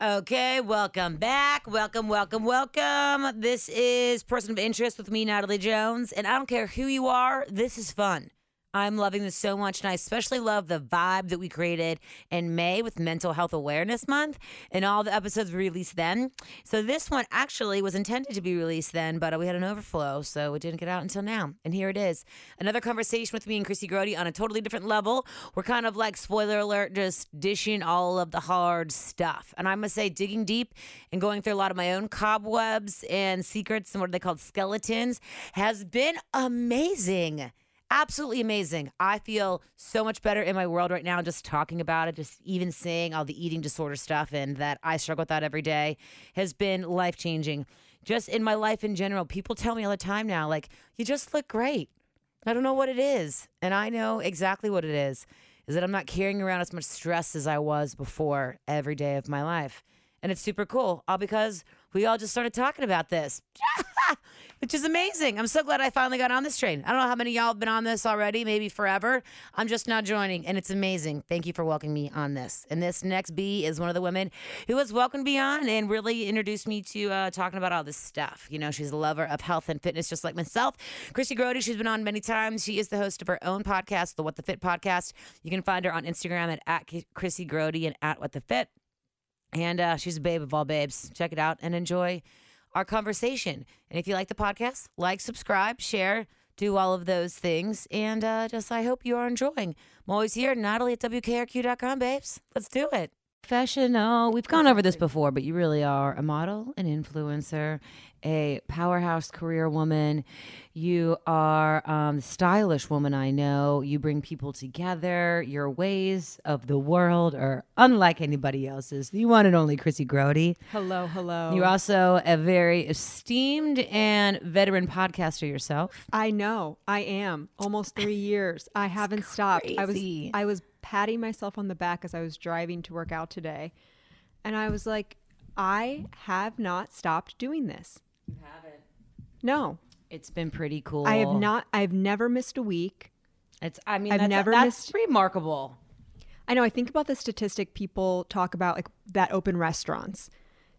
Okay, welcome back. Welcome, welcome, welcome. This is Person of Interest with me, Natalie Jones. And I don't care who you are, this is fun. I'm loving this so much, and I especially love the vibe that we created in May with Mental Health Awareness Month and all the episodes we released then. So, this one actually was intended to be released then, but we had an overflow, so it didn't get out until now. And here it is another conversation with me and Krissy Grote on a totally different level. We're kind of like, spoiler alert, just dishing all of the hard stuff. And I must say, digging deep and going through a lot of my own cobwebs and secrets and what are they called, skeletons, has been amazing absolutely amazing. I feel so much better in my world right now just talking about it, just even seeing all the eating disorder stuff and that I struggle with that every day has been life changing. Just in my life in general, people tell me all the time now, like, you just look great. I don't know what it is. And I know exactly what it is is that I'm not carrying around as much stress as I was before every day of my life. And it's super cool, all because we all just started talking about this, which is amazing. I'm so glad I finally got on this train. I don't know how many y'all have been on this already, maybe forever. I'm just now joining, and it's amazing. Thank you for welcoming me on this. And this next B is one of the women who has welcomed me on and really introduced me to uh, talking about all this stuff. You know, she's a lover of health and fitness, just like myself. Krissy Grote, she's been on many times. She is the host of her own podcast, the What the Fit podcast. You can find her on Instagram at, at Krissy Grote and at What the Fit. And uh, she's a babe of all babes. Check it out and enjoy our conversation. And if you like the podcast, like, subscribe, share, do all of those things. And uh, just I hope you are enjoying. I'm always here, Natalie at WKRQ.com, babes. Let's do it. Professional. We've gone over this before, but you really are a model, an influencer, a powerhouse career woman. You are um, stylish woman. I know you bring people together. Your ways of the world are unlike anybody else's. The one and only Krissy Grote. Hello, hello. You're also a very esteemed and veteran podcaster yourself. I know. I am. Almost three years. I haven't stopped. I was. I was patting myself on the back as I was driving to work out today. And I was like, I have not stopped doing this. You haven't. No. It's been pretty cool. I have not I've never missed a week. It's. I mean, I've that's, never that's missed- remarkable. I know I think about the statistic people talk about like that open restaurants.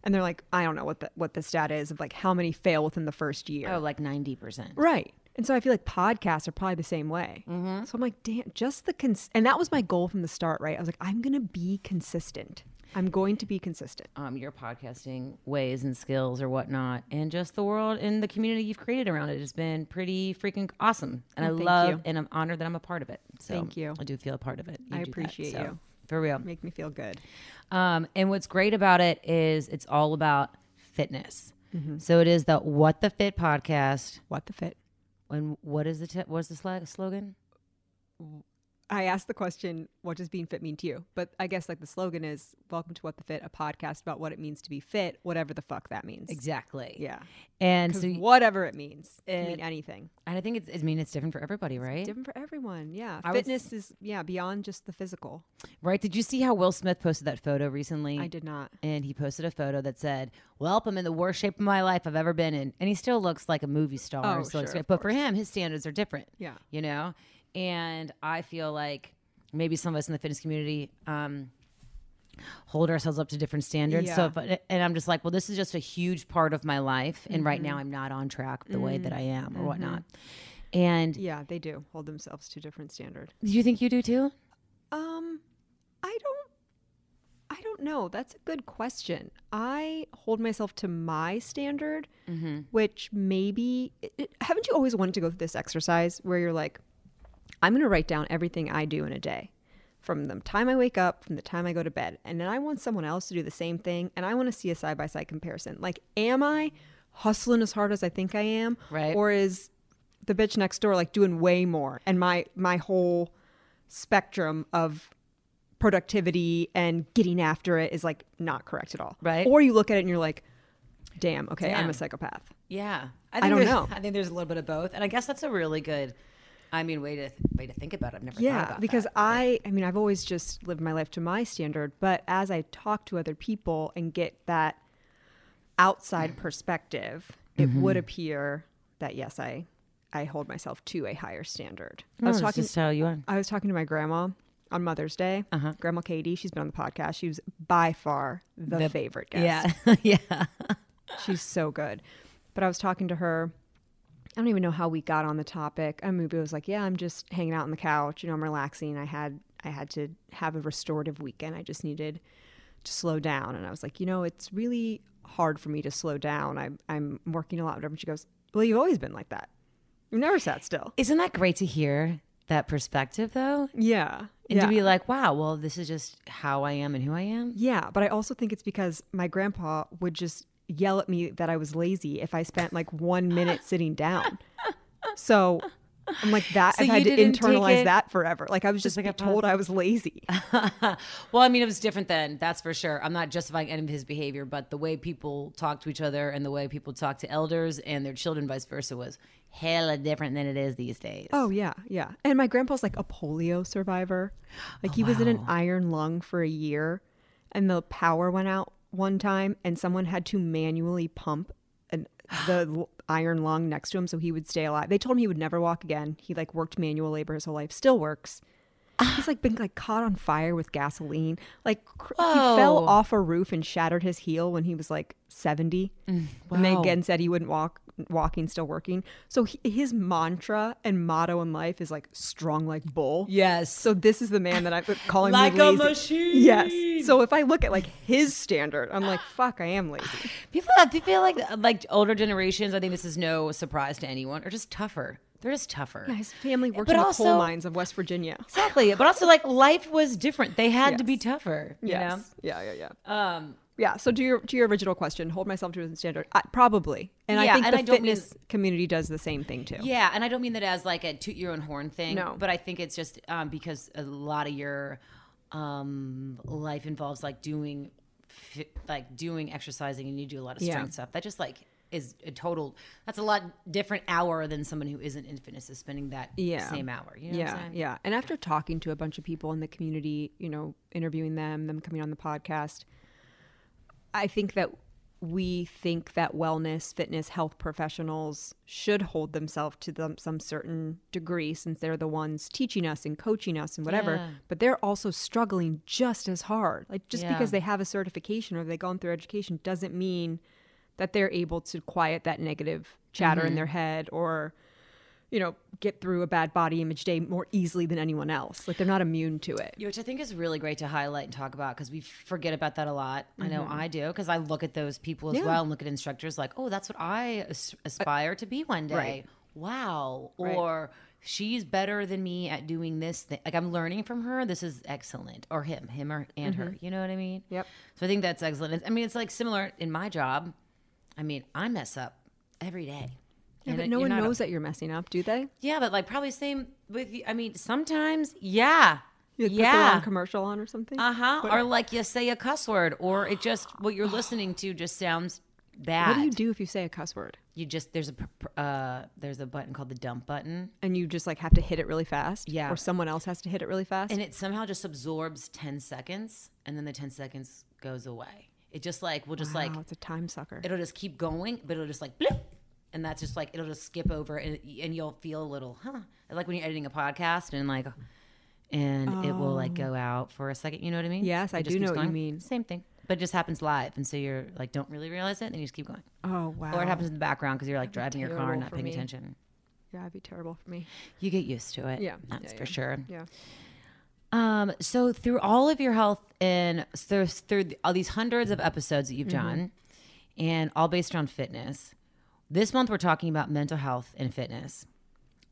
And they're like, I don't know what the what the stat is of like how many fail within the first year. Oh, like ninety percent. Right. And so I feel like podcasts are probably the same way. Mm-hmm. So I'm like, damn, just the cons- and that was my goal from the start, right? I was like, I'm gonna be consistent. I'm going to be consistent. um, your podcasting ways and skills or whatnot, and just the world and the community you've created around it has been pretty freaking awesome. And Oh, I love you. and I'm honored that I'm a part of it. So Thank you. I do feel a part of it. You I do that, appreciate so, you. For real. Make me feel good. Um, and what's great about it is it's all about fitness. Mm-hmm. So it is the What the Fit podcast. What the fit? And what is the t- what's the slogan? I asked the question, what does being fit mean to you? But I guess like the slogan is welcome to What the Fit, a podcast about what it means to be fit, whatever the fuck that means. Exactly. Yeah. And so, whatever it means. It can It- mean anything. and I think it's. I mean, it's different for everybody, right? Different for everyone. Yeah. I was- Fitness is yeah, beyond just the physical. Right? Did you see how Will Smith posted that photo recently? I did not. and he posted a photo that said, "Welp, I'm in the worst shape of my life I've ever been in," and he still looks like a movie star. Oh, so sure, but for him, his standards are different. Yeah. you know. And I feel like maybe some of us in the fitness community um, hold ourselves up to different standards. So, if, and I'm just like, well, this is just a huge part of my life, and right Mm-hmm. now I'm not on track the way Mm. that I am or whatnot. And Yeah, they do hold themselves to different standard. do you think you do too? Um, I don't. I don't know. That's a good question. I hold myself to my standard, which maybe it, it- haven't you always wanted to go through this exercise where you're like, I'm going to write down everything I do in a day, from the time I wake up, from the time I go to bed, and then I want someone else to do the same thing, and I want to see a side by side comparison. Like, am I hustling as hard as I think I am, Right. Or is the bitch next door like doing way more, and my my whole spectrum of productivity and getting after it is like not correct at all. Right. Or you look at it and you're like, damn, okay, I'm a psychopath. Yeah, I don't know. I think there's a little bit of both, and I guess that's a really good. I mean, way to way to think about it. I've never thought Yeah, about because that. I I mean I've always just lived my life to my standard, but as I talk to other people and get that outside perspective, it Mm-hmm. would appear that yes, I I hold myself to a higher standard. I was talking just how you are. I was talking to my grandma on Mother's Day. Uh-huh. Grandma Katie, she's been on the podcast. She was by far the, The- favorite guest. Yeah. yeah. She's so good. But I was talking to her. I don't even know how we got on the topic. I maybe was like, yeah, I'm just hanging out on the couch. You know, I'm relaxing. I had I had to have a restorative weekend. I just needed to slow down. And I was like, you know, it's really hard for me to slow down. I'm I'm working a lot. Whatever. And she goes, well, you've always been like that. You've never sat still. Isn't that great to hear that perspective though? Yeah. And yeah. to be like, wow, well, this is just how I am and who I am. Yeah, but I also think it's because my grandpa would just yell at me that I was lazy if I spent like one minute sitting down. So I'm like that. So I've had to internalize that forever. Like I was just like a told I was lazy. well, I mean, it was different then. That's for sure. I'm not justifying any of his behavior, but the way people talk to each other and the way people talk to elders and their children, vice versa, was hella different than it is these days. Oh yeah, yeah. And my grandpa's like a polio survivor. Like he was in an iron lung for a year, and the power went out one time, and someone had to manually pump an, the iron lung next to him so he would stay alive. They told him he would never walk again. He like worked manual labor his whole life, still works. He's like been like caught on fire with gasoline. Like cr- he fell off a roof and shattered his heel when he was like seventy. Mm, and they again said he wouldn't walk, walking, still working. So he, his mantra and motto in life is like strong like bull. Yes. So this is the man that I'm calling Like a machine. Yes. So if I look at like his standard, I'm like, fuck, I am lazy. People, I feel like like older generations. I think this is no surprise to anyone. Are just tougher. They're just tougher. Yeah, his family worked But in the also- coal mines of West Virginia. Exactly. But also, like life was different. They had to be Yes. tougher. You Yes. Yeah, yeah, yeah. Um. Yeah. So to your to your original question, hold myself to a standard. I, probably, and Yeah, I think and the I don't mean- fitness community does the same thing too. Yeah, and I don't mean that as like a toot your own horn thing. No. But I think it's just um, because a lot of your um, life involves like doing, like doing exercising, and you do a lot of Yeah. strength stuff. That just like is a total. That's a lot different hour than someone who isn't in fitness is spending that Yeah. same hour. You know yeah, what I'm saying? yeah. And after talking to a bunch of people in the community, you know, interviewing them, them coming on the podcast, I think that we think that wellness, fitness, health professionals should hold themselves to them some certain degree since they're the ones teaching us and coaching us and whatever. Yeah. But they're also struggling just as hard. Like just Yeah. because they have a certification or they've gone through education doesn't mean that they're able to quiet that negative chatter Mm-hmm. in their head or you know, get through a bad body image day more easily than anyone else. Like they're not immune to it. Which I think is really great to highlight and talk about because we forget about that a lot. I know I do because I look at those people as Mm-hmm. Yeah. well and look at instructors like, oh, that's what I as- aspire to be one day. right. Wow. Right. Or she's better than me at doing this thing. Like I'm learning from her. This is excellent. Or him, him or and her. You know what I mean? Mm-hmm. Yep. So I think that's excellent. I mean, it's like similar in my job. I mean, I mess up every day. Yeah, And but it- no one not a- knows that you're messing up, do they? yeah, but like probably same with you. I mean, sometimes, yeah. You put the yeah. wrong commercial on or something? Uh huh. Or like you say a cuss word, or it just what you're listening to just sounds bad. what do you do if you say a cuss word? You just there's a uh, there's a button called the dump button, And you just like have to hit it really fast? Yeah. Or someone else has to hit it really fast? and it somehow just absorbs ten seconds, and then the ten seconds goes away. It just like will just like it's a time sucker. it'll just keep going, but it'll just like blip, and that's just like it'll just skip over, and and you'll feel a little huh, like when you're editing a podcast and like. And it will like go out for a second. You know what I mean? Oh. Yes, I It just do know what you mean. Same thing, but it just happens live, and so you're like don't really realize it, and then you just keep going. oh, wow. Or it happens in the background because you're like driving your car and not paying me. attention. Yeah, it'd be terrible for me. You get used to it. Yeah, that's yeah, for yeah. sure. Yeah. Um, so through all of your health and through, through all these hundreds of episodes that you've Mm-hmm. done, and all based around fitness, this month we're talking about mental health and fitness.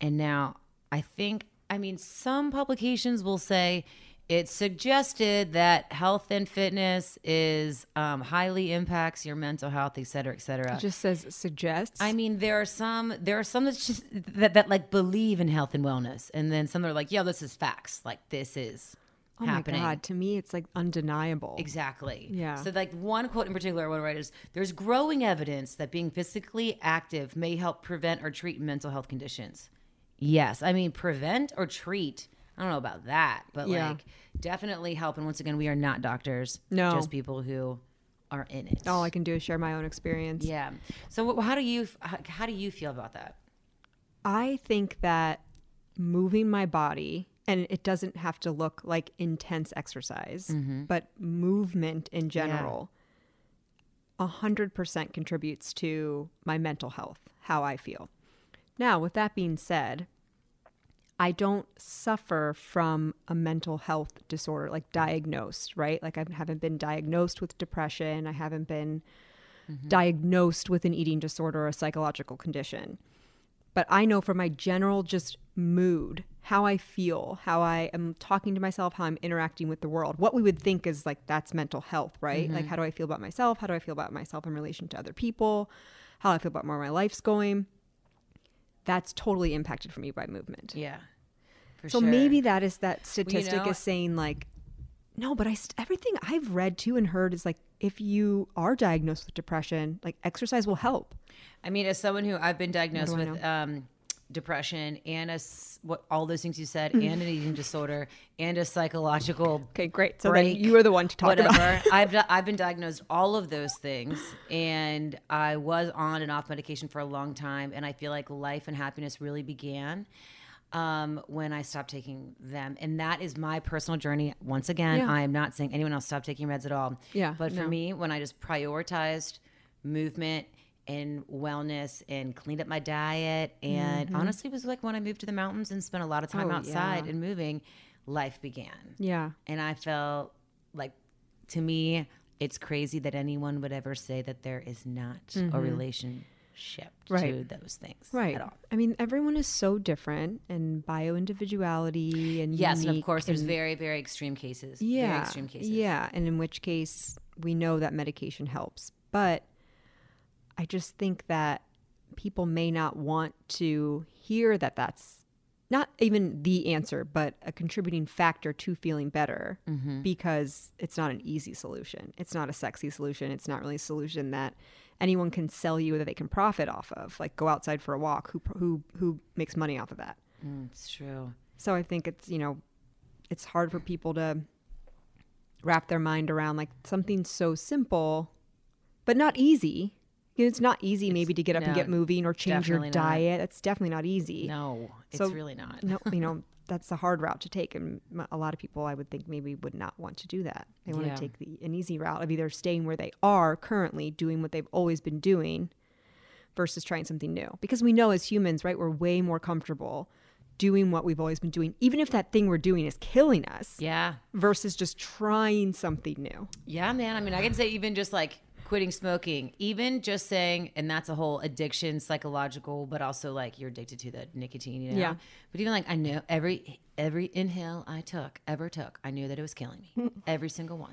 And now I think, I mean, some publications will say it's suggested that health and fitness is um, highly impacts your mental health, et cetera, et cetera. It just says suggests. I mean, there are some there are some that's just that, that like believe in health and wellness, and then some that are like, yeah, this is facts. Like this is oh happening. my God. To me, it's like undeniable. Exactly. Yeah. So like one quote in particular I want to write is there's growing evidence that being physically active may help prevent or treat mental health conditions. Yes. I mean prevent or treat. I don't know about that, but Yeah. like definitely help. And once again, we are not doctors. No. Just people who are in it. All I can do is share my own experience. Yeah. So how do you how do you feel about that? I think that moving my body and it doesn't have to look like intense exercise, Mm-hmm. but movement in general, a 100% contributes to my mental health, how I feel. Now, with that being said, I don't suffer from a mental health disorder, like diagnosed, right? Like I haven't been diagnosed with depression. I haven't been diagnosed with an eating disorder or a psychological condition. But I know from my general just mood, how I feel, how I am talking to myself, how I'm interacting with the world, what we would think is like that's mental health, right? Like, mm-hmm. how do I feel about myself? How do I feel about myself in relation to other people? How I feel about where my life's going? That's totally impacted for me by movement. Yeah. So sure. maybe that is that statistic know- is saying like, no, but I st- everything I've read too and heard is like if you are diagnosed with depression, like exercise will help. I mean, as someone who I've been diagnosed with um, depression and a what all those things you said, and an eating disorder, and a psychological Okay, great. So break, then you are the one to talk whatever. about. I've I've been diagnosed all of those things, and I was on and off medication for a long time, and I feel like life and happiness really began um, when I stopped taking them, and that is my personal journey. Once again, Yeah. I am not saying anyone else stop taking meds at all. Yeah, but for no. me, when I just prioritized movement and wellness and cleaned up my diet and honestly it was like when I moved to the mountains and spent a lot of time Mm-hmm. Oh, outside yeah. and moving, life began. Yeah. And I felt like, to me, it's crazy that anyone would ever say that there is not a relationship Mm-hmm. Right. to those things Right. at all. I mean, everyone is so different and bio individuality and Yes, and of course, there's very, very extreme cases. very yeah, extreme cases. Yeah, and in which case we know that medication helps. But I just think that people may not want to hear that that's not even the answer, but a contributing factor to feeling better Mm-hmm. because it's not an easy solution. It's not a sexy solution. It's not really a solution that anyone can sell you that they can profit off of. Like go outside for a walk. Who who who makes money off of that? Mm, it's true. So I think it's, you know, it's hard for people to wrap their mind around like something so simple, but not easy. You know, it's not easy maybe to get up and get moving or change your definitely not. diet. That's definitely not easy. No, it's So- really not. No, you know, that's the hard route to take. And a lot of people, I would think, maybe would not want to do that. They want Yeah. to take the an easy route of either staying where they are currently, doing what they've always been doing, versus trying something new. Because we know as humans, right, we're way more comfortable doing what we've always been doing, even if that thing we're doing is killing us, Yeah. versus just trying something new. Yeah, man. I mean, I can say even just like quitting smoking, even just saying, and that's a whole addiction, psychological, but also like you're addicted to the nicotine, you know? Yeah. But even like I know every every inhale I took, ever took, I knew that it was killing me. every single one.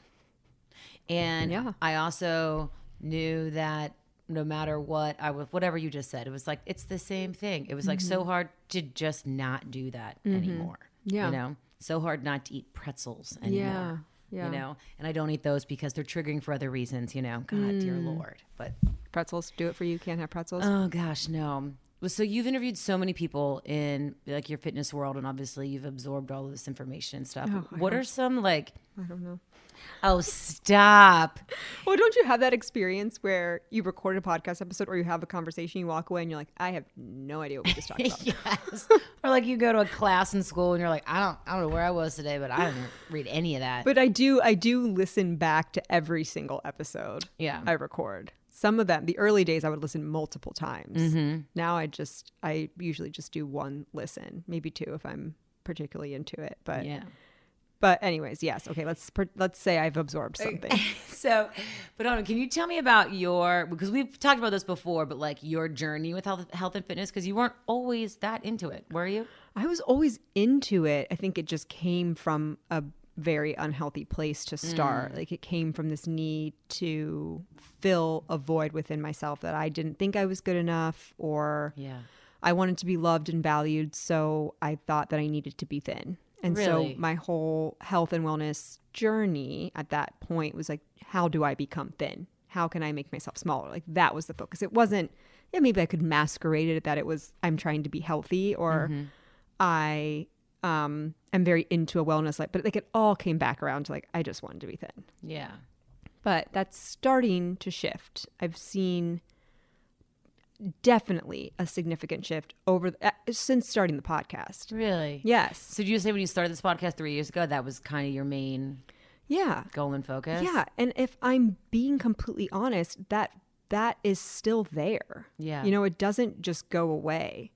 And Yeah. I also knew that no matter what I was, whatever you just said, it was like it's the same thing. It was like so mm-hmm. hard to just not do that mm-hmm. anymore. Yeah. You know, so hard not to eat pretzels anymore Yeah. Yeah. you know and i don't eat those because they're triggering for other reasons you know god dear mm. lord but Pretzels do it for you. Can't have pretzels. oh gosh no Well, so you've interviewed so many people in like your fitness world and obviously you've absorbed all of this information and stuff Oh, what are some like I don't know. Oh stop Well, don't you have that experience where you record a podcast episode or you have a conversation, you walk away and you're like, I have no idea what we just talked about. yes or like you go to a class in school and you're like i don't i don't know where i was today but i didn't read any of that But I do I do listen back to every single episode Yeah. I record. Some of them, the early days I would listen multiple times. Mm-hmm. Now I just I usually just do one listen, maybe two if I'm particularly into it. But yeah but anyways, yes. Okay, let's let's say I've absorbed something. so, but on, can you tell me about your because we've talked about this before, but like your journey with health, health and fitness because you weren't always that into it, were you? I was always into it. I think it just came from a very unhealthy place to start. Mm. Like it came from this need to fill a void within myself that I didn't think I was good enough or Yeah. I wanted to be loved and valued, so I thought that I needed to be thin. And Really? so my whole health and wellness journey at that point was like, how do I become thin? How can I make myself smaller? Like that was the focus. It wasn't, yeah, maybe I could masquerade it that it was, I'm trying to be healthy or I um, am very into a wellness life, but like it all came back around to like, I just wanted to be thin Yeah. but that's starting to shift. I've seen definitely a significant shift over uh, since starting the podcast. Really? Yes. So did you say when you started this podcast three years ago that was kind of your main Yeah. goal and focus? Yeah, and if I'm being completely honest, that that is still there. Yeah. You know, it doesn't just go away.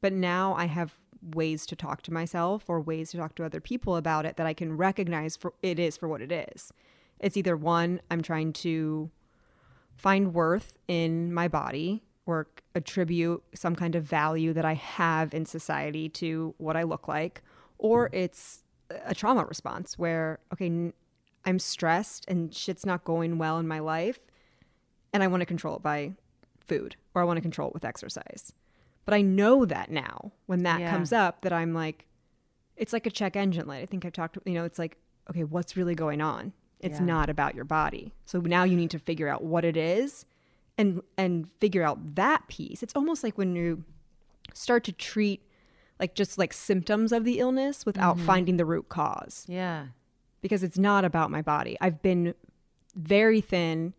But now I have ways to talk to myself or ways to talk to other people about it that I can recognize for it is for what it is. It's either one, I'm trying to find worth in my body or attribute some kind of value that I have in society to what I look like, or hmm. it's a trauma response where, okay, I'm stressed and shit's not going well in my life, and I want to control it by food or I want to control it with exercise. But I know that now when that Yeah. comes up, that I'm like, it's like a check engine light. I think I've talked, you know, it's like, okay, what's really going on? It's Yeah. not about your body. So now you need to figure out what it is and and figure out that piece. It's almost like when you start to treat like just like symptoms of the illness without mm-hmm. finding the root cause Yeah. because it's not about my body. I've been very thin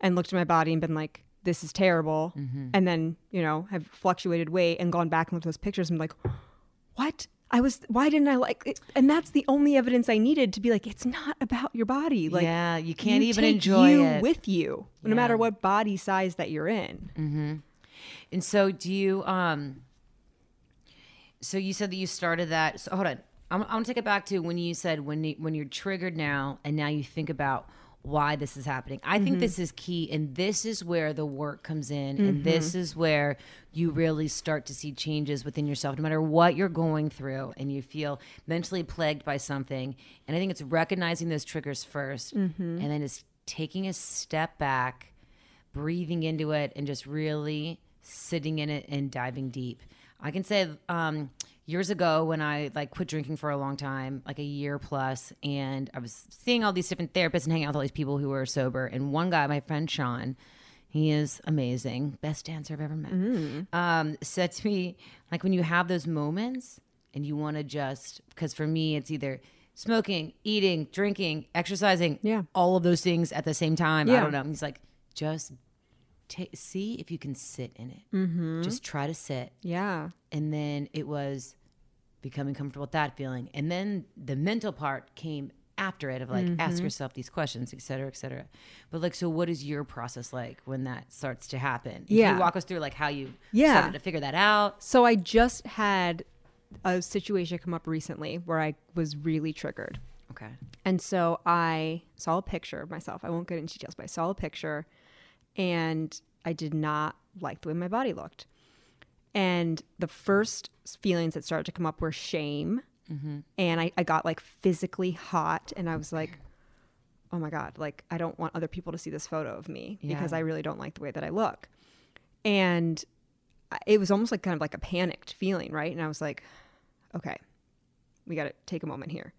and looked at my body and been like, this is terrible. Mm-hmm. And then, you know, have fluctuated weight and gone back and looked at those pictures and been like, what? I was, why didn't I like it? And that's the only evidence I needed to be like, it's not about your body. Like, yeah, you can't you even enjoy you it. with you, no Yeah. matter what body size that you're in. And so, do you? Um. So you said that you started that. So hold on, I'm, I'm gonna take it back to when you said when you, when you're triggered now, and now you think about why this is happening. I think mm-hmm. this is key, and this is where the work comes in, and mm-hmm. this is where you really start to see changes within yourself, no matter what you're going through, and you feel mentally plagued by something. And I think it's recognizing those triggers 1st mm-hmm. and then just taking a step back breathing into it and just really sitting in it and diving deep. I can say um, years ago when I like quit drinking for a long time, like a year plus, and I was seeing all these different therapists and hanging out with all these people who were sober. And one guy, my friend Sean, he is amazing, best dancer I've ever met. Um, said to me, like when you have those moments and you want to just, because for me it's either smoking, eating, drinking, exercising, Yeah. all of those things at the same time. I don't know. He's like, just ta see if you can sit in it. Mm-hmm. Just try to sit. Yeah. And then it was becoming comfortable with that feeling. And then the mental part came after it of like, ask Mm-hmm. yourself these questions, et cetera, et cetera. But like, so what is your process like when that starts to happen? Can Yeah. you walk us through like how you Yeah. started to figure that out? So I just had a situation come up recently where I was really triggered. Okay. And so I saw a picture of myself. I won't get into details, but I saw a picture and I did not like the way my body looked. And the first feelings that started to come up were shame. Mm-hmm. And I, I got like physically hot and I was like, oh my God, like I don't want other people to see this photo of me because I really don't like the way that I look. And it was almost like kind of like a panicked feeling, right? And I was like, okay, we got to take a moment here.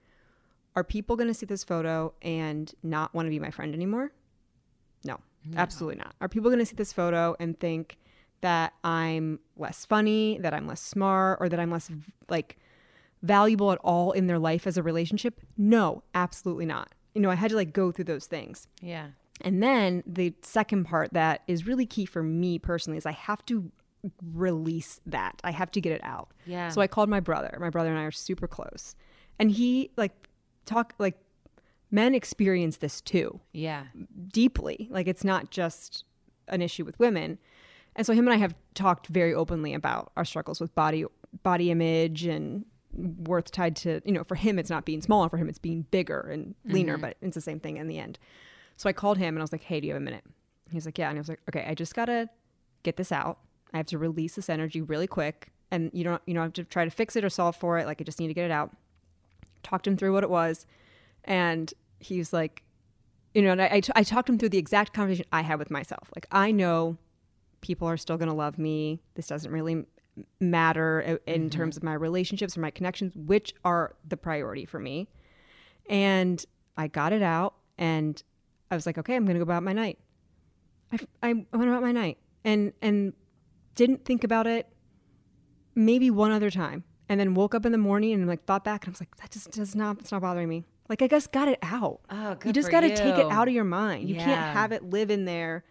Are people going to see this photo and not want to be my friend anymore? No, absolutely not. Are people going to see this photo and think that I'm less funny, that I'm less smart, or that I'm less like valuable at all in their life as a relationship? No, absolutely not. You know, I had to like go through those things. Yeah. And then the second part that is really key for me personally is I have to release that. I have to get it out. Yeah. So I called my brother. My brother and I are super close. And he like talk like men experience this too Yeah. deeply. Like it's not just an issue with women. And so him and I have talked very openly about our struggles with body body image and worth tied to, you know, for him it's not being smaller, for him it's being bigger and leaner, mm-hmm. but it's the same thing in the end. So I called him and I was like, "Hey, do you have a minute?" He's like, "Yeah." And I was like, "Okay, I just got to get this out. I have to release this energy really quick and you don't you don't have to try to fix it or solve for it. Like I just need to get it out." Talked him through what it was and he was like, you know, and I, I, t- I talked him through the exact conversation I had with myself. Like, I know people are still going to love me. This doesn't really matter i- in terms of my relationships or my connections, which are the priority for me. And I got it out and I was like, okay, I'm going to go about my night. I went about my night and, and didn't think about it maybe one other time. And then woke up in the morning and like thought back and I was like, that just does not, it's not bothering me. Like I just got it out. Oh, you just got to take it out of your mind. You Yeah. can't have it live in there,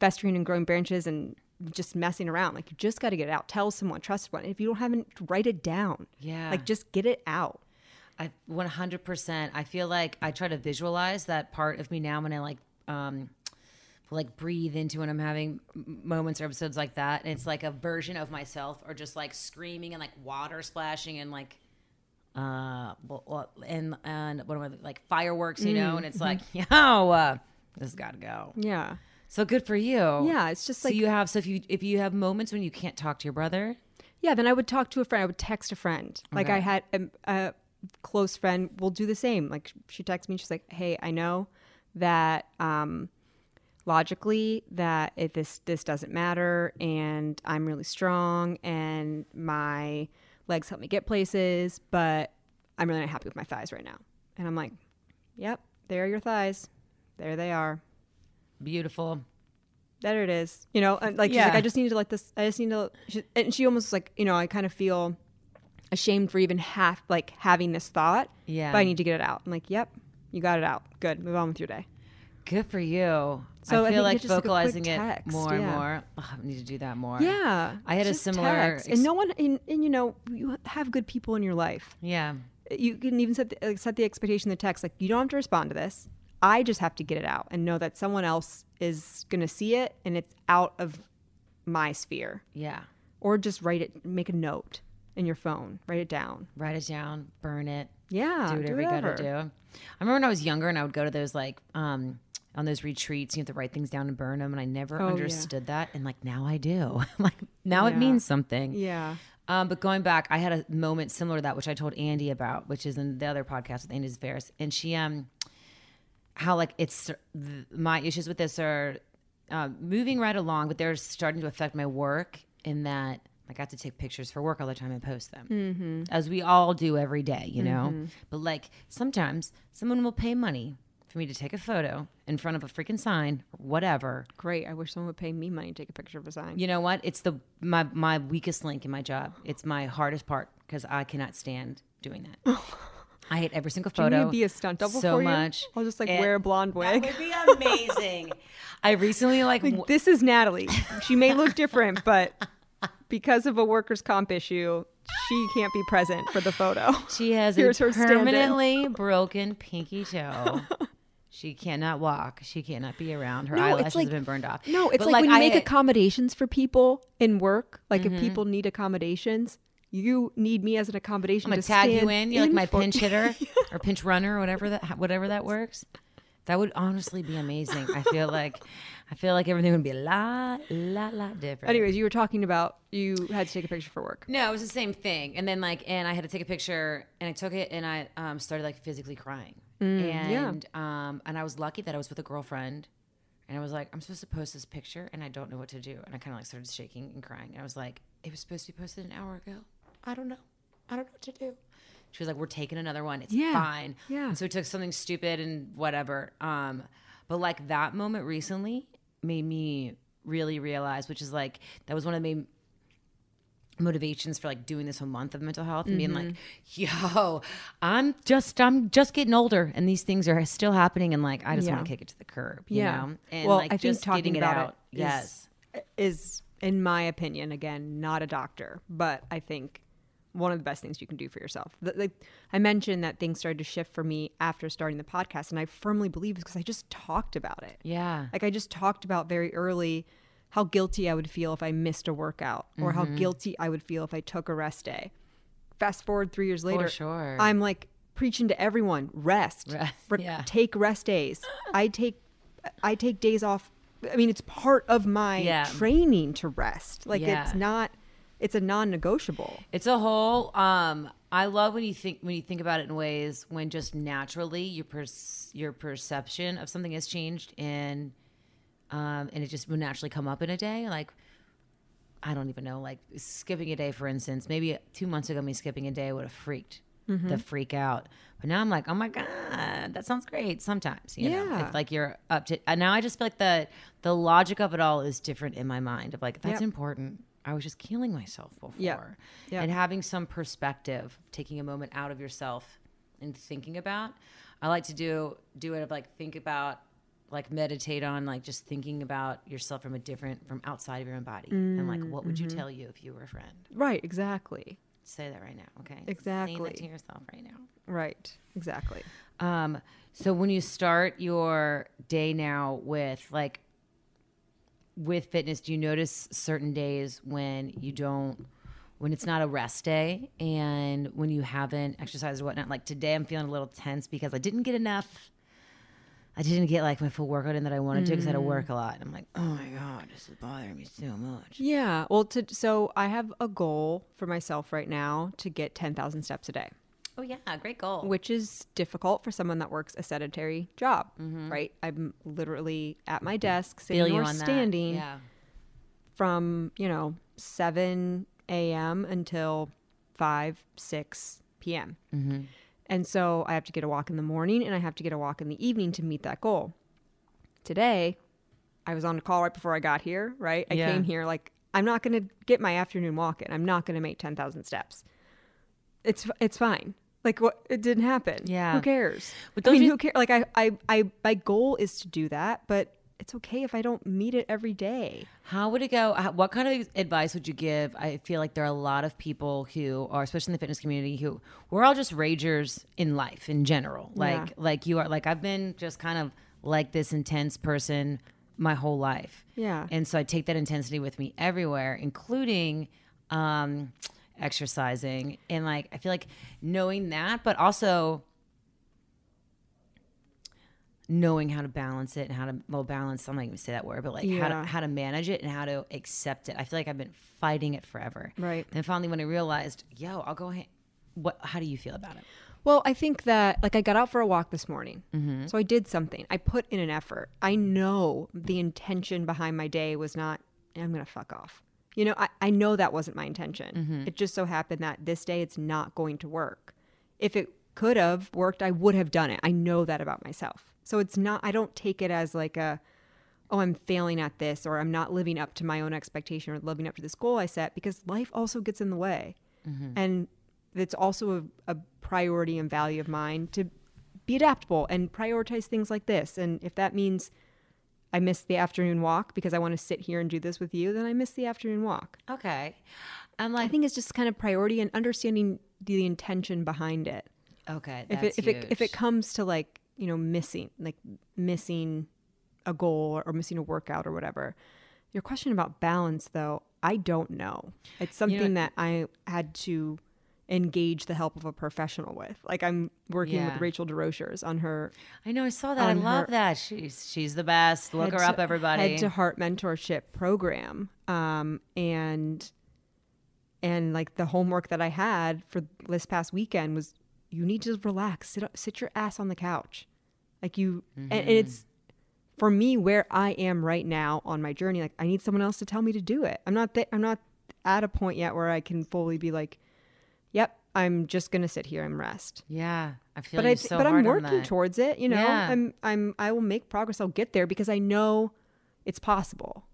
festering and growing branches and just messing around. Like you just got to get it out. Tell someone, trust one. If you don't have it, write it down. Yeah. Like just get it out. I 100%. I feel like I try to visualize that part of me now when I like um like breathe into when I'm having moments or episodes like that and it's like a version of myself or just like screaming and like water splashing and like uh and and what am I like fireworks, you know, and it's like, yo, uh, this has got to go. Yeah. So good for you. Yeah. It's just So like you have so if you if you have moments when you can't talk to your brother, Yeah, then I would talk to a friend. I would text a friend. Like Okay. I had a, a close friend will do the same. Like she texts me, she's like, "Hey, I know that um, logically that if this this doesn't matter, and I'm really strong, and my legs help me get places, but I'm really not happy with my thighs right now." And I'm like, "Yep, there are your thighs. There they are." Beautiful. there it is. You know, and like she's Yeah. like, I just need to let this. I just need to. She, and she almost like, you know, I kind of feel ashamed for even half like having this thought. Yeah. But I need to get it out. I'm like, yep, you got it out. Good. Move on with your day. Good for you. So I I feel think like just like vocalizing it more and yeah. more. Ugh, I need to do that more. Yeah. I had a similar ex- and no one, and, and you know, you have good people in your life. Yeah. You can even set the, set the expectation in the text. Like, you don't have to respond to this. I just have to get it out and know that someone else is going to see it and it's out of my sphere. Yeah. or just write it make a note in your phone write it down Write it down, burn it, yeah do whatever you gotta do. I remember when I was younger and I would go to those like um on those retreats, you have to write things down and burn them, and I never Oh, yeah. understood that. And like now I do. like now it means something. yeah Um, but going back, I had a moment similar to that, which I told Andy about, which is in the other podcast with Andy Zveris, and she um, how like it's th- my issues with this are uh, moving right along, but they're starting to affect my work in that like I have to take pictures for work all the time and post them, mm-hmm. as we all do every day, you know. But like sometimes someone will pay money for me to take a photo in front of a freaking sign, or whatever, great i wish someone would pay me money to take a picture of a sign you know what? It's the my my weakest link in my job. It's my hardest part because I cannot stand doing that. I hate every single photo. Do you need photo. to be a stunt double so for you? much. I'll just like And wear a blonde wig. That wig. would be amazing. I recently like, w- This is Natalie. She may look different, but because of a workers' comp issue, she can't be present for the photo. she has Here's a her permanently broken pinky toe. She cannot walk. She cannot be around. Her No, it's eyelashes like- have been burned off. No, it's But, like, when you I- make accommodations for people in work. Like Mm-hmm. if people need accommodations, you need me as an accommodation I'm gonna to tag you in. You're like my pinch hitter or pinch runner or whatever that whatever that works. That would honestly be amazing. I feel like I feel like everything would be a lot, lot, lot different. Anyways, you were talking about you had to take a picture for work. No, it was the same thing. And then like, and I had to take a picture, and I took it, and I um, started like physically crying. and um, and I was lucky that I was with a girlfriend, and I was like, I'm supposed to post this picture, and I don't know what to do, and I kind of like started shaking and crying. And I was like, it was supposed to be posted an hour ago. I don't know. I don't know what to do. She was like, we're taking another one. It's Yeah. fine. Yeah. And so we took something stupid and whatever. Um, but like that moment recently made me really realize, which is like that was one of the main motivations for like doing this whole month of mental health and being like, Mm-hmm. yo, I'm just I'm just getting older and these things are still happening and like I just Yeah. want to kick it to the curb. You Yeah. know? And Well, like I think just talking getting it out. it is- yes. Is in my opinion, again, not a doctor, but I think one of the best things you can do for yourself. Like I mentioned that things started to shift for me after starting the podcast, and I firmly believe it's because I just talked about it. Yeah. Like I just talked about very early how guilty I would feel if I missed a workout or Mm-hmm. how guilty I would feel if I took a rest day. Fast forward three years later, for sure. I'm like preaching to everyone: rest, Rest, Re- yeah. take rest days. I take, I take days off. I mean, it's part of my Yeah. training to rest. Like Yeah. it's not, it's a non-negotiable. It's a whole. Um, I love when you think when you think about it in ways when just naturally your pers- your perception of something has changed and um, and it just would naturally come up in a day. Like I don't even know, like skipping a day, for instance. Maybe two months ago, me skipping a day would have freaked Mm-hmm. the freak out. But now I'm like, oh my god, that sounds great. Sometimes, you know, Yeah. if like you're up to. And now I just feel like the the logic of it all is different in my mind. Of like that's Yep. important. I was just killing myself before Yeah. And having some perspective, taking a moment out of yourself and thinking about. I like to do do it of like think about like meditate on like just thinking about yourself from a different from outside of your own body and like what would you Mm-hmm. tell you if you were a friend? Right, exactly. Say that right now, okay? Exactly. that to yourself right now. Right, exactly. Um, so when you start your day now with like with fitness, do you notice certain days when you don't when it's not a rest day and when you haven't exercised or whatnot? Like today I'm feeling a little tense because I didn't get enough I didn't get like my full workout in that I wanted to because I had to work a lot. And I'm like, oh my God, this is bothering me so much. Yeah. Well, to so I have a goal for myself right now to get 10,000 steps a day, Oh yeah, great goal. which is difficult for someone that works a sedentary job, right? I'm literally at my desk, sitting or standing Yeah. from, you know, 7 a.m. until 5, 6 p.m. Mm-hmm. And so I have to get a walk in the morning and I have to get a walk in the evening to meet that goal. Today, I was on a call right before I got here, right? I Yeah. came here like I'm not going to get my afternoon walk in. I'm not going to make 10,000 steps. It's it's fine. Like what it didn't happen. Yeah. Who cares? But I mean, you- who cares? Like I, I I my goal is to do that, but it's okay if I don't meet it every day. How would it go? What kind of advice would you give? I feel like there are a lot of people who are, especially in the fitness community, who we're all just ragers in life in general. Like, Yeah. like you are. Like I've been just kind of like this intense person my whole life. Yeah. And so I take that intensity with me everywhere, including um, exercising. And like, I feel like knowing that, but also knowing how to balance it and how to well balance i'm not even say that word but like how to how to manage it and how to accept it i feel like i've been fighting it forever Right. and finally when i realized yo i'll go ahead what how do you feel about it Well, I think that like I got out for a walk this morning. Mm-hmm. So I did something. I put in an effort. I know the intention behind my day was not, I'm to fuck off. You know, I, I know that wasn't my intention. Mm-hmm. It just so happened that this day it's not going to work. If it could have worked, I would have done it. I know that about myself. So it's not, I don't take it as like a, oh, I'm failing at this or I'm not living up to my own expectation or living up to this goal I set because life also gets in the way. Mm-hmm. And it's also a, a priority and value of mine to be adaptable and prioritize things like this. And if that means I miss the afternoon walk because I want to sit here and do this with you, then I miss the afternoon walk. okay i'm I think it's just kind of priority and understanding the intention behind it. okay If it if it if it comes to like, you know, missing like missing a goal or, or missing a workout or whatever. Your question about balance though, I don't know. It's something that I had to engage the help of a professional with. Like I'm working Yeah. with Rachel DeRochers on her i know i saw that. I love that. She's she's the best. Look her to- up everybody. Head to heart mentorship program um and and like the homework that i had for this past weekend was you need to relax. Sit up, sit your ass on the couch. Like you and, and it's for me where i am right now on my journey like i need someone else to tell me to do it. I'm not th- i'm not at a point yet where i can fully be like yep i'm just gonna sit here and rest yeah i feel but I, so but I'm working towards it. You know, Yeah. I'm, I'm, I will make progress. I'll get there because I know it's possible.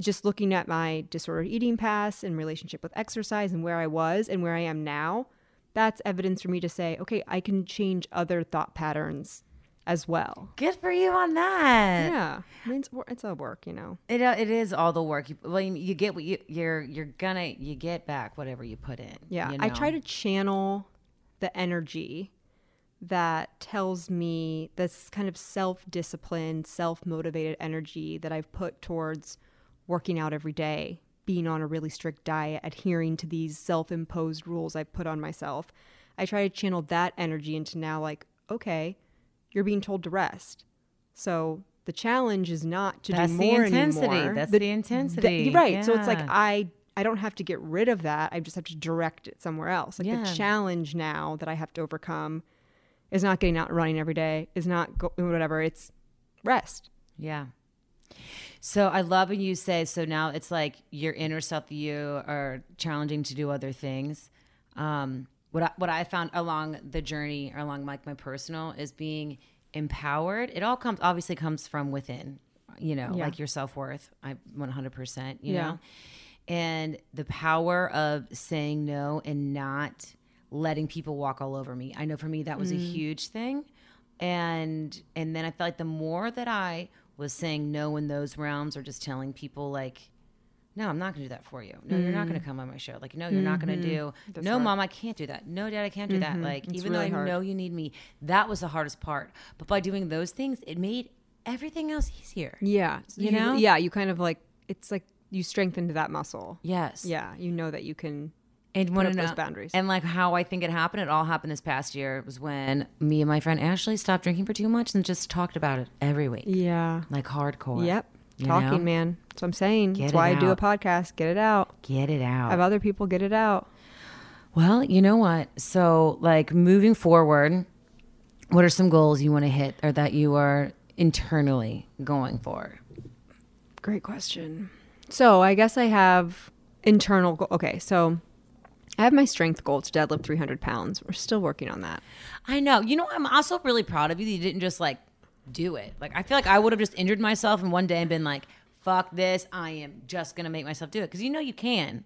Just looking at my disordered eating past and relationship with exercise and where I was and where I am now, that's evidence for me to say, okay, I can change other thought patterns as well. good for you on that Yeah, I mean, it's, it's a work, you know. It uh, it is all the work. You, well, you, get what you you're you're gonna you get back whatever you put in. Yeah, you I try to channel the energy that tells me this kind of self-disciplined, self-motivated energy that I've put towards working out every day, being on a really strict diet, adhering to these self-imposed rules I've put on myself. I try to channel that energy into now like, okay, you're being told to rest. So the challenge is not to That's do the more intensity. anymore. That's The- the intensity. right. So it's like I I don't have to get rid of that. I just have to direct it somewhere else. Like Yeah. the challenge now that I have to overcome is not getting out and running every day. Is not go, whatever. It's rest. Yeah. So I love when you say so now it's like your inner self you are challenging to do other things. Um, what I, what I found along the journey or along like my personal is being empowered. It all comes obviously comes from within, you know, Yeah. like your self worth. I 100%, you Yeah. know, and the power of saying no and not letting people walk all over me. I know for me that was a mm. huge thing. and and then I felt like the more that I was saying no in those realms, or just telling people like, no, I'm not going to do that for you. No, you're not going to mm. come on my show. Like, no, you're not going to mm-hmm. do. no, mom, I can't do that. No, dad, I can't do that. Mm-hmm. Like, even really though I hard. know you need me, that was the hardest part. But by doing those things, it made everything else easier. Yeah. You know? Yeah. You kind of like, it's like you strengthened that muscle. Yes. Yeah. You know that you can. and one of those boundaries. And like how I think it happened, it all happened this past year. It was when me and my friend Ashley stopped drinking for too much and just talked about it every week, Yeah. like hardcore. Yep. You Talking, know? man. That's what I'm saying. Get That's why I do a podcast. Get it out. Get it out. Have other people get it out. Well, you know what? So, like moving forward, what are some goals you want to hit or that you are internally going for? Great question. So I guess I have internal. Go- okay, so I have my strength goal to deadlift 300 pounds. We're still working on that. I know. You know, I'm also really proud of you that you didn't just like do it. Like, I feel like I would have just injured myself in one day and been like, fuck this. I am just going to make myself do it. Cause you know you can.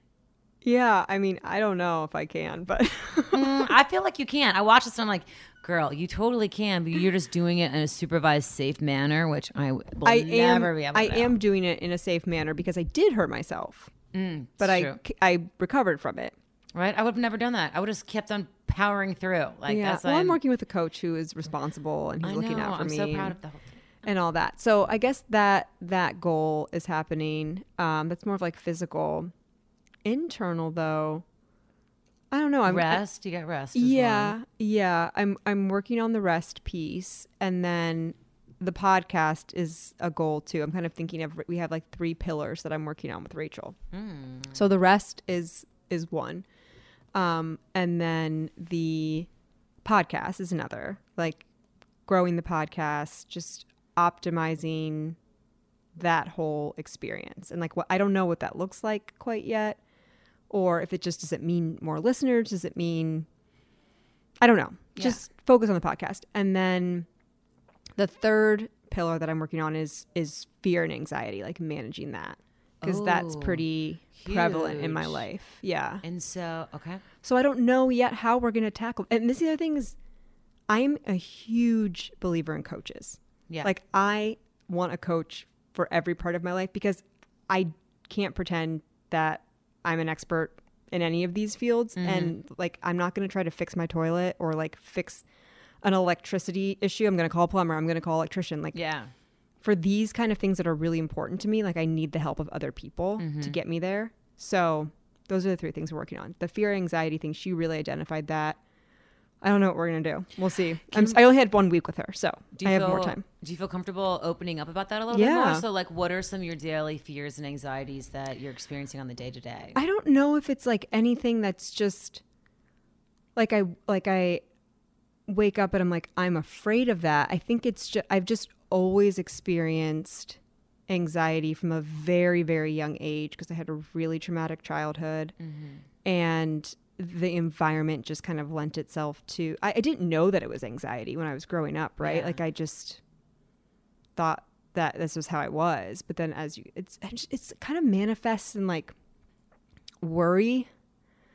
Yeah, I mean, I don't know if I can, but Mm, I feel like you can. I watch this and I'm like, girl, you totally can, but you're just doing it in a supervised, safe manner, which I will I am. never be able I to. do. am doing it in a safe manner because I did hurt myself, Mm, but I true. I recovered from it. right? I would have never done that. I would have just kept on powering through. Like yeah. that's Well, why I'm working with a coach who is responsible and he's I looking out for I'm me. so proud of the whole. And all that. So I guess that that goal is happening. Um, that's more of like physical. Internal though, I don't know. I'm I- rest. you got rest. yeah, one. yeah. I'm I'm working on the rest piece, and then the podcast is a goal too. I'm kind of thinking of we have like three pillars that I'm working on with Rachel. Mm. So the rest is is one, um, and then the podcast is another. Like growing the podcast, just optimizing that whole experience, and like what I don't know what that looks like quite yet, or if it just does it mean more listeners? Does it mean I don't know. Yeah. Just focus on the podcast, and then the third pillar that I'm working on is is fear and anxiety, like managing that because that's Oh, pretty prevalent in my life. Yeah. And so, okay. So I don't know yet how we're going to tackle. And this is the other thing is, I'm a huge believer in coaches. Yeah. Like I want a coach for every part of my life because I can't pretend that I'm an expert in any of these fields Mm-hmm. and like I'm not going to try to fix my toilet or like fix an electricity issue. I'm going to call a plumber. I'm going to call an electrician. Like yeah. for these kind of things that are really important to me, like I need the help of other people Mm-hmm. to get me there. So those are the three things we're working on. The fear anxiety thing, she really identified that. I don't know what we're gonna do. We'll see. I only had one week with her, so Do I you have more time. Do you feel comfortable opening up about that a little bit more? So, like, what are some of your daily fears and anxieties that you're experiencing on the day to day? I don't know if it's like anything that's just like I like I wake up and I'm like I'm afraid of that. I think it's just I've just always experienced anxiety from a very very young age because I had a really traumatic childhood mm-hmm. and the environment just kind of lent itself to I, I didn't know that it was anxiety when I was growing up, right? Yeah. Like I just thought that this was how I was, but then as you it's it's kind of manifests in like worry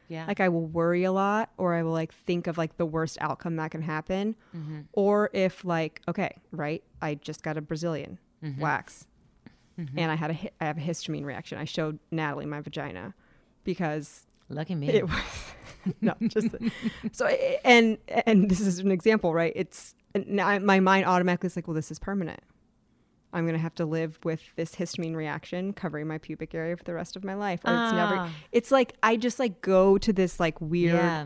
Yeah. like i will worry a lot or i will like think of like the worst outcome that can happen Mm-hmm. or if like okay right i just got a brazilian Mm-hmm. wax and i had a i have a histamine reaction i showed natalie my vagina because Lucky me. it was no just so and and this is an example right it's and I, my mind automatically is like well this is permanent i'm gonna have to live with this histamine reaction covering my pubic area for the rest of my life or it's never Ah. it's like i just like go to this like weird yeah.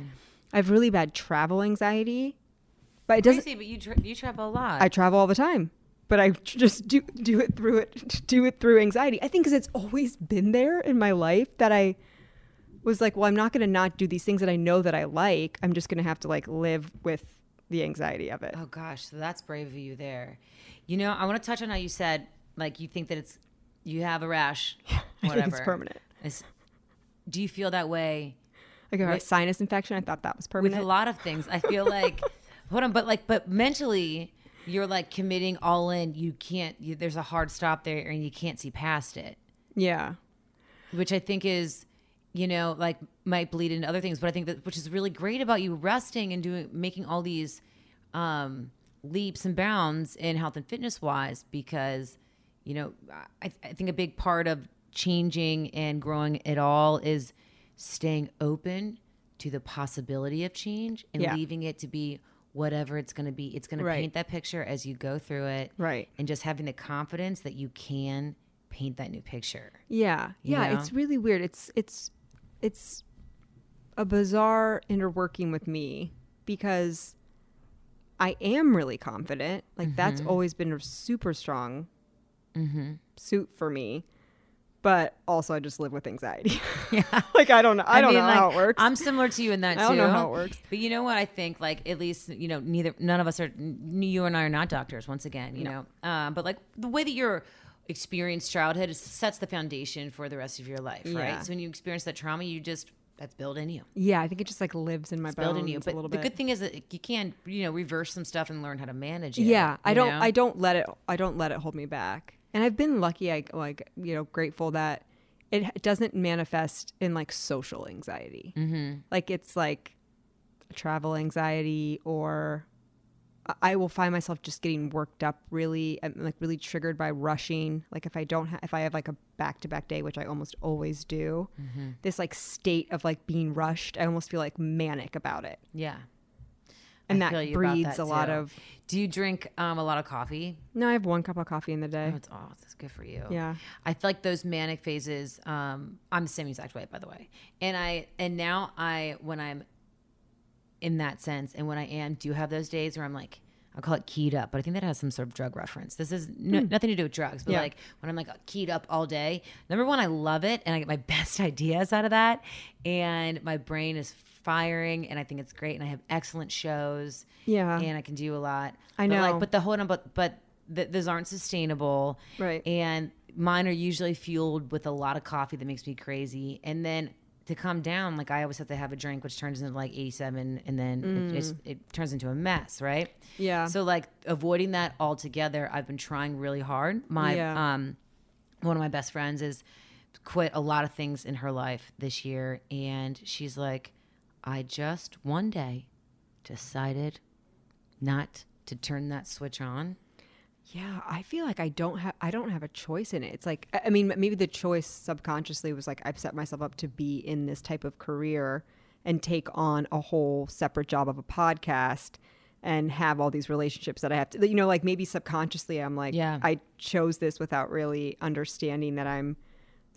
i have really bad travel anxiety but it doesn't Crazy, but you tra- you travel a lot. i travel all the time but i just do do it through it do it through anxiety i think because it's always been there in my life that i was like well i'm not going to not do these things that i know that i like i'm just going to have to like live with the anxiety of it Oh gosh, so that's brave of you there. You know, I want to touch on how you said like you think that it's you have a rash, i whatever. think it's permanent It's- do you feel that way like a sinus infection i thought that was permanent. with a lot of things? I feel like hold on, but like but mentally you're like committing all in. You can't. You, there's a hard stop there, and you can't see past it. yeah which I think is, you know, like might bleed into other things. But I think that which is really great about you resting and doing making all these um leaps and bounds in health and fitness wise because, you know, I, I think a big part of changing and growing at all is staying open to the possibility of change and Yeah. leaving it to be whatever it's going to be. It's going Right. to paint that picture as you go through it. Right. And just having the confidence that you can paint that new picture. Yeah. Yeah, know? it's really weird. It's it's it's a bizarre interworking with me because I am really confident. Like that's Mm-hmm. always been a super strong suit for me. But also I just live with anxiety. Yeah. like I don't know I, don't mean, know like, how it works. I'm similar to you in that too. I don't too. know how it works. But you know what? I think like at least you know neither none of us are. n- You and I are not doctors. Once again, you know. Um, but like the way that you're experienced childhood sets the foundation for the rest of your life, Yeah. right? So when you experience that trauma, you just that's built in you. yeah, I think it just like lives in my Built bones in you. a But the bit. good thing is that you can you know reverse some stuff and learn how to manage it. Yeah, I don't. know? I don't let it. I don't let it hold me back. And I've been lucky. I like you know grateful that it doesn't manifest in like social anxiety. Mm-hmm. Like it's like travel anxiety, or I- will find myself just getting worked up. Really, I'm like really triggered by rushing. Like if I don't, ha- if I have like a back to back day, which I almost always do, Mm-hmm. this like state of like being rushed, I almost feel like manic about it, Yeah. and I that breeds that a lot of. Do you drink um, a lot of coffee? No, I have one cup of coffee in the day. Oh, it's oh, that's good for you. Yeah. I feel like those manic phases. Um, I'm the same exact way, by the way. And I and now I when I'm in that sense, and when I am, do have those days where I'm like. I'll call it keyed up, but I think that has some sort of drug reference. This is no, hmm. nothing to do with drugs, but. Yeah. like when I'm like keyed up all day. Number one, I love it, and I get my best ideas out of that, and my brain is firing, and I think it's great, and I have excellent shows Yeah. and I can do a lot. I But, like, know. but the hold on, but but th- those aren't sustainable, Right. And mine are usually fueled with a lot of coffee that makes me crazy, and then to come down, like I always have to have a drink, which turns into like eighty-seven, and then it, it's, it turns into a mess, right? Mm. Yeah. So like avoiding that altogether, I've been trying really hard. My Yeah. um, one of my best friends is quit a lot of things in her life this year, and she's like, I just one day decided not to turn that switch on. Yeah, I feel like I don't have I don't have a choice in it. It's like I mean maybe the choice subconsciously was like I've set myself up to be in this type of career and take on a whole separate job of a podcast and have all these relationships that I have to you know like maybe subconsciously I'm like Yeah. I chose this without really understanding that I'm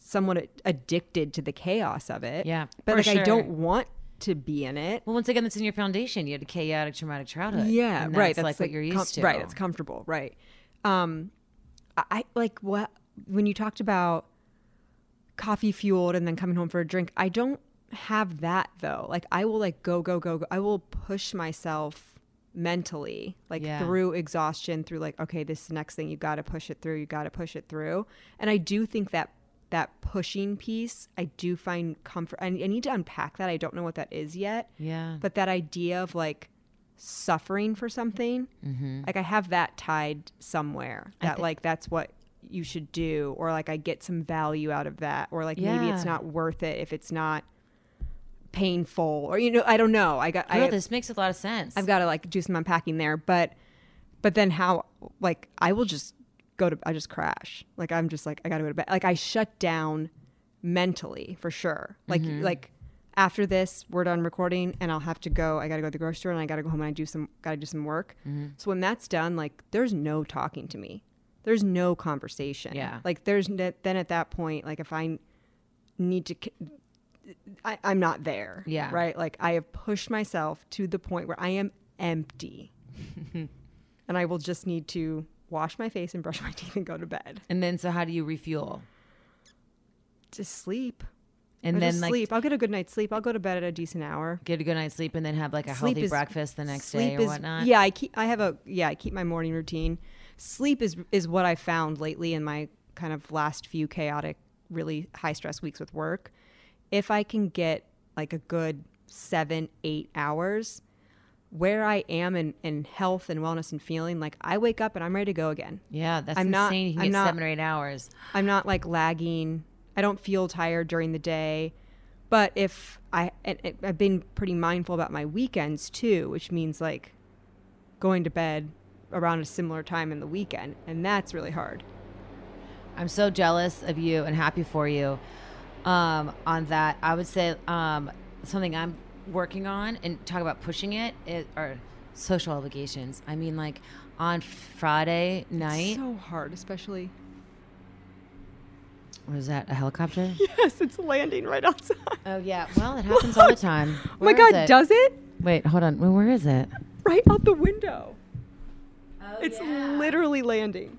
somewhat addicted to the chaos of it. Yeah, But like I don't want to be in it. Well, once again, that's in your foundation. You had a chaotic, traumatic childhood. Yeah, And right. That's like what you're com- used to. Right, it's comfortable. Right. Um, I, like what when you talked about coffee fueled and then coming home for a drink. I don't have that though. Like I will like go go go. go. I will push myself mentally like Yeah. through exhaustion through like okay this is the next thing you got to push it through you got to push it through and i do think that that pushing piece i do find comfort I, I need to unpack that i don't know what that is yet Yeah. but that idea of like suffering for something like i have that tied somewhere that thi- like that's what you should do or like i get some value out of that or like maybe it's not worth it if it's not painful or you know i don't know. I got Girl, I, this makes a lot of sense. i've got to like do some unpacking there but but then how like i will just go to i just crash. Like i'm just like i gotta go to bed. Like i shut down mentally for sure. Like Mm-hmm. like after this we're done recording and i'll have to go i gotta go to the grocery store and i gotta go home and i do some gotta do some work Mm-hmm. so when that's done like there's no talking to me there's no conversation Yeah. like there's then at that point like if i need to I, i'm not there Yeah. right like i have pushed myself to the point where i am empty and i will just need to wash my face and brush my teeth and go to bed and then, so how do you refuel? just sleep And I'll then, like, sleep i'll get a good night's sleep i'll go to bed at a decent hour get a good night's sleep, and then have like a Sleep healthy is- breakfast the next day or is, whatnot. Yeah, I keep. I have a yeah. I keep my morning routine. Sleep is is what I found lately in my kind of last few chaotic, really high stress weeks with work. If I can get like a good seven, eight hours, where I am in, in health and wellness and feeling, like I wake up and I'm ready to go again. Yeah, that's I'm insane. not- you can I'm get not- seven or eight hours. I'm not like lagging. I don't feel tired during the day. But if I, it- I've been pretty mindful about my weekends too, which means like going to bed around a similar time in the weekend, and that's really hard. I'm so jealous of you and happy for you um, on that. I would say um, something I'm working on and talk about pushing it is, are social obligations. I mean, like on Friday night. So hard, especially. Was that a helicopter? Yes, it's landing right outside. Oh yeah. Well, it happens all the time. oh my Where is God, it? does it? Wait, hold on. Well, where is it? Right out the window. Oh, it's literally landing.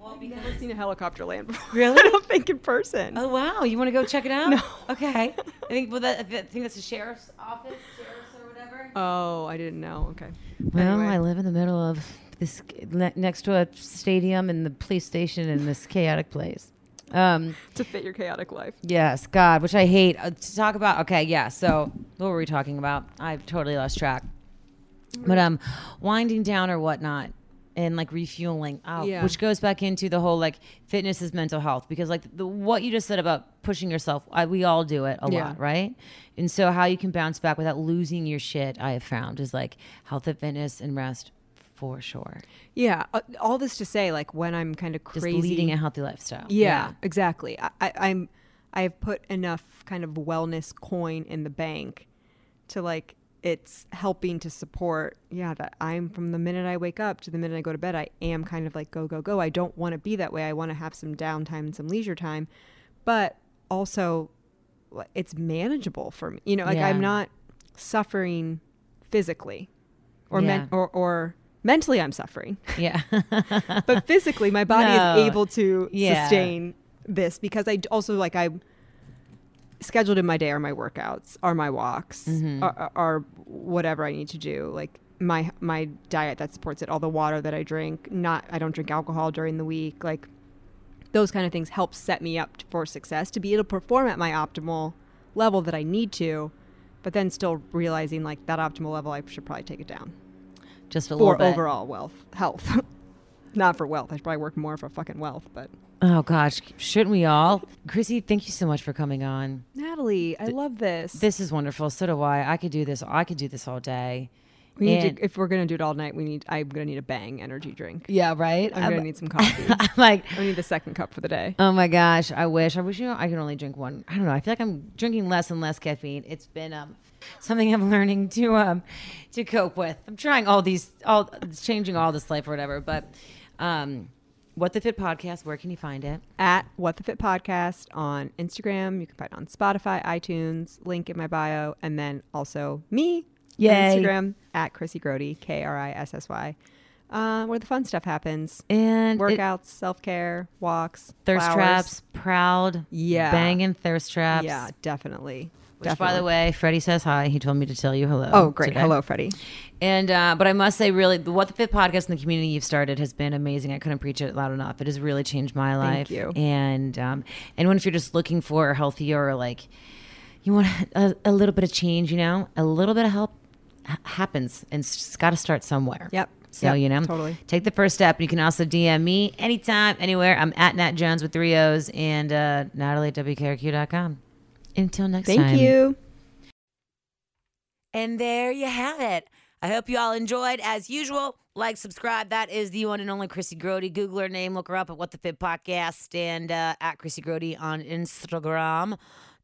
Well, I've never seen a helicopter land before. Really? I don't think in person. Oh wow! You want to go check it out? No. Okay. I think. Well, that, I think that's the sheriff's office, sheriff's or whatever. Oh, I didn't know. Okay. Well, Anyway. I live in the middle of this ne- next to a stadium and the police station in this chaotic place. Um, to fit your chaotic life. yes, God, which I hate uh, to talk about. Okay, yeah. So, what were we talking about? I totally lost track. But um, winding down or whatnot, and like refueling, oh, Yeah. which goes back into the whole like fitness is mental health because like the what you just said about pushing yourself, I, we all do it a Yeah. lot, right? And so how you can bounce back without losing your shit, I have found is like health and fitness and rest for sure. Yeah. Uh, all this to say, like when I'm kind of Just leading a healthy lifestyle. Yeah, exactly. I, I, I'm I've put enough kind of wellness coin in the bank to like it's helping to support yeah that I'm from the minute I wake up to the minute I go to bed I am kind of like go go go. I don't want to be that way. I want to have some downtime and some leisure time, but also it's manageable for me. You know, like Yeah. I'm not suffering physically or Yeah. men- or or mentally I'm suffering Yeah. but physically my body No. is able to Yeah. sustain this because I also like I scheduled in my day are my workouts, are my walks, Mhm. are, are- are whatever I need to do. Like my my diet that supports it, all the water that I drink. Not I don't drink alcohol during the week. Like those kind of things help set me up for success to be able to perform at my optimal level that I need to. But then still realizing like that optimal level, I should probably take it down Just a little for bit. overall wealth, health. Not for wealth. I should probably work more for fucking wealth. But Oh gosh, shouldn't we all? Krissy, thank you so much for coming on. Natalie, I love this. This is wonderful. So do I. I could do this. I could do this all day. we need and- to, if we're gonna do it all night, we need. I'm gonna need a bang energy drink. Yeah, right. I'm, gonna need some coffee. I'm like, I need the second cup for the day. oh my gosh, I wish. I wish you know I could only drink one. I don't know. I feel like I'm drinking less and less caffeine. It's been um something I'm learning to um to cope with. I'm trying all these all it's changing all this life or whatever. But um, what the fit podcast? Where can you find it? At What the Fit Podcast on Instagram. You can find it on Spotify, iTunes. Link in my bio, and then also me on Yay. Instagram at Krissy Grote, K R I S S Y. Uh, where the fun stuff happens. And Workouts, self care, walks, thirst flowers. traps, proud, Yeah. banging thirst traps. Yeah, definitely. Which, by the way, Freddie says hi. He told me to tell you hello. Oh, great. today. Hello, Freddie. And uh, but I must say, really, the What the Fit podcast and the community you've started has been amazing. I couldn't preach it loud enough. It has really changed my life. Thank you. And um, and when if you're just looking for a healthier or like you want a, a little bit of change, you know, a little bit of help ha- happens, and it's got to start somewhere. Yep. So Yep, you know, totally. take the first step. You can also DM me anytime, anywhere. I'm at Nat Jones with three O's and uh, Natalie at WKRQ.com. Until next Thank time. Thank you. And there you have it. I hope you all enjoyed. As usual, like, subscribe. That is the one and only Krissy Grote. Google her name, look her up at What the Fit Podcast and uh, at Krissy Grote on Instagram.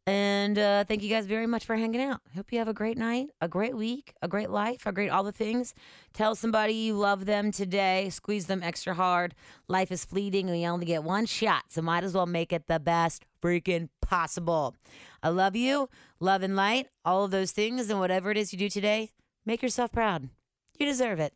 And uh, thank you guys very much for hanging out. Hope you have a great night, a great week, a great life, a great all the things. Tell somebody you love them today. Squeeze them extra hard. Life is fleeting and you only get one shot, so might as well make it the best freaking possible. I love you, love and light, all of those things, and whatever it is you do today, make yourself proud. You deserve it.